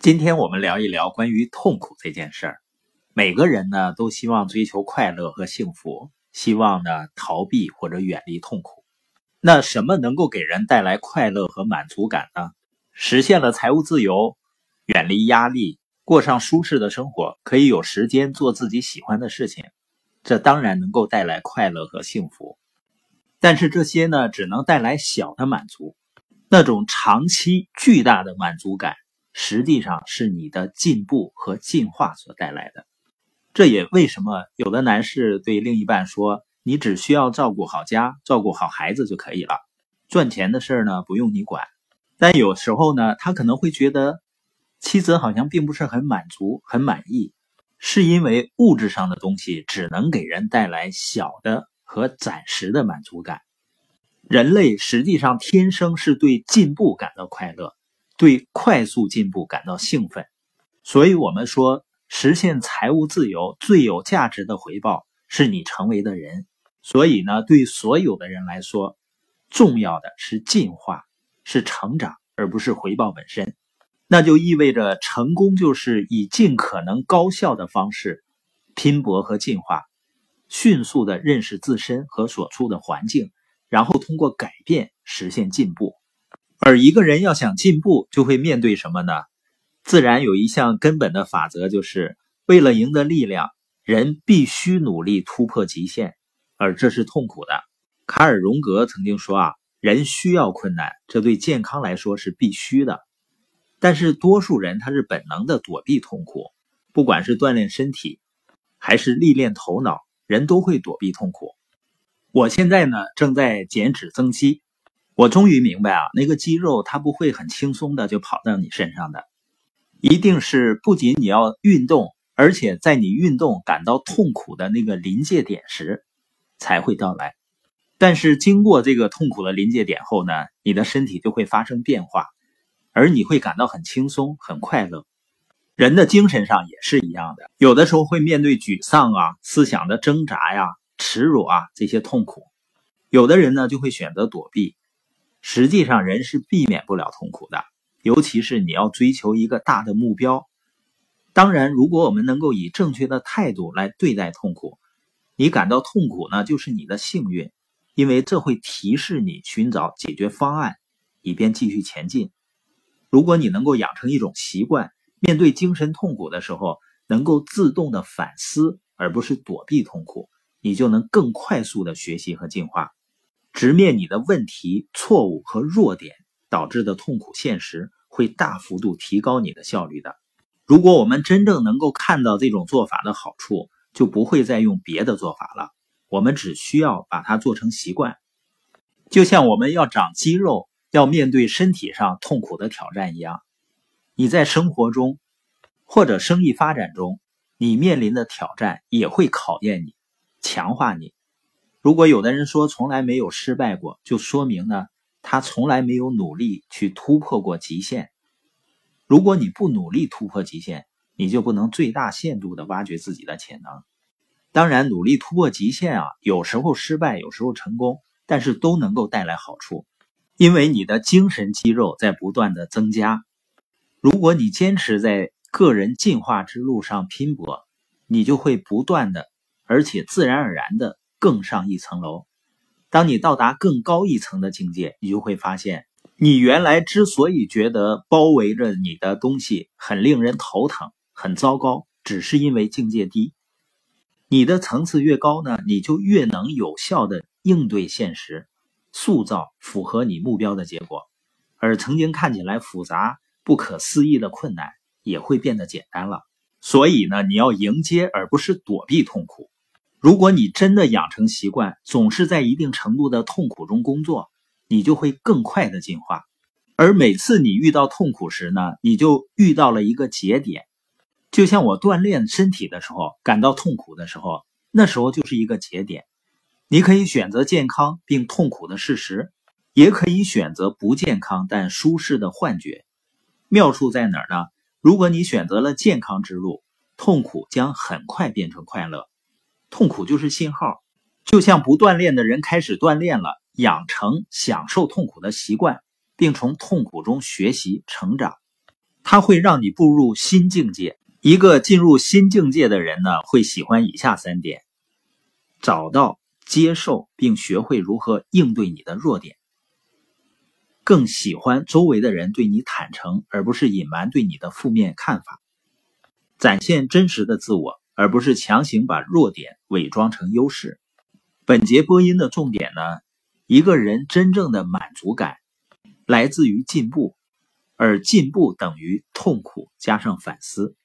今天我们聊一聊关于痛苦这件事儿。每个人呢都希望追求快乐和幸福，希望呢逃避或者远离痛苦。那什么能够给人带来快乐和满足感呢？实现了财务自由，远离压力，过上舒适的生活，可以有时间做自己喜欢的事情，这当然能够带来快乐和幸福。但是这些呢，只能带来小的满足。那种长期巨大的满足感，实际上是你的进步和进化所带来的。这也为什么有的男士对另一半说：“你只需要照顾好家，照顾好孩子就可以了，赚钱的事儿呢不用你管。”但有时候呢，他可能会觉得妻子好像并不是很满足、很满意，是因为物质上的东西只能给人带来小的和暂时的满足感。人类实际上天生是对进步感到快乐，对快速进步感到兴奋，所以我们说，实现财务自由最有价值的回报是你成为的人。所以呢，对所有的人来说，重要的是进化，是成长，而不是回报本身。那就意味着，成功就是以尽可能高效的方式拼搏和进化，迅速的认识自身和所处的环境。然后通过改变实现进步，而一个人要想进步，就会面对什么呢？自然有一项根本的法则，就是为了赢得力量，人必须努力突破极限，而这是痛苦的。卡尔·荣格曾经说啊，人需要困难，这对健康来说是必须的。但是多数人他是本能的躲避痛苦，不管是锻炼身体，还是历练头脑，人都会躲避痛苦。我现在呢正在减脂增肌，我终于明白啊，那个肌肉它不会很轻松的就跑到你身上的，一定是不仅你要运动，而且在你运动感到痛苦的那个临界点时才会到来。但是经过这个痛苦的临界点后呢，你的身体就会发生变化，而你会感到很轻松、很快乐。人的精神上也是一样的，有的时候会面对沮丧啊、思想的挣扎呀。耻辱啊，这些痛苦，有的人呢就会选择躲避。实际上，人是避免不了痛苦的，尤其是你要追求一个大的目标。当然，如果我们能够以正确的态度来对待痛苦，你感到痛苦呢，就是你的幸运，因为这会提示你寻找解决方案，以便继续前进。如果你能够养成一种习惯，面对精神痛苦的时候，能够自动的反思，而不是躲避痛苦。你就能更快速的学习和进化，直面你的问题、错误和弱点导致的痛苦现实，会大幅度提高你的效率的。如果我们真正能够看到这种做法的好处，就不会再用别的做法了。我们只需要把它做成习惯，就像我们要长肌肉，要面对身体上痛苦的挑战一样。你在生活中或者生意发展中，你面临的挑战也会考验你。强化你。如果有的人说从来没有失败过，就说明呢，他从来没有努力去突破过极限。如果你不努力突破极限，你就不能最大限度的挖掘自己的潜能。当然，努力突破极限啊，有时候失败，有时候成功，但是都能够带来好处，因为你的精神肌肉在不断的增加。如果你坚持在个人进化之路上拼搏，你就会不断的。而且自然而然的更上一层楼。当你到达更高一层的境界，你就会发现，你原来之所以觉得包围着你的东西很令人头疼、很糟糕，只是因为境界低。你的层次越高呢，你就越能有效的应对现实，塑造符合你目标的结果。而曾经看起来复杂、不可思议的困难，也会变得简单了。所以呢，你要迎接而不是躲避痛苦。如果你真的养成习惯，总是在一定程度的痛苦中工作，你就会更快的进化。而每次你遇到痛苦时呢，你就遇到了一个节点。就像我锻炼身体的时候，感到痛苦的时候，那时候就是一个节点。你可以选择健康并痛苦的事实，也可以选择不健康但舒适的幻觉。妙处在哪儿呢？如果你选择了健康之路，痛苦将很快变成快乐。痛苦就是信号，就像不锻炼的人开始锻炼了，养成享受痛苦的习惯，并从痛苦中学习成长。它会让你步入新境界。一个进入新境界的人呢，会喜欢以下三点：找到、接受并学会如何应对你的弱点，更喜欢周围的人对你坦诚，而不是隐瞒对你的负面看法，展现真实的自我，而不是强行把弱点伪装成优势。本节播音的重点呢，一个人真正的满足感来自于进步，而进步等于痛苦加上反思。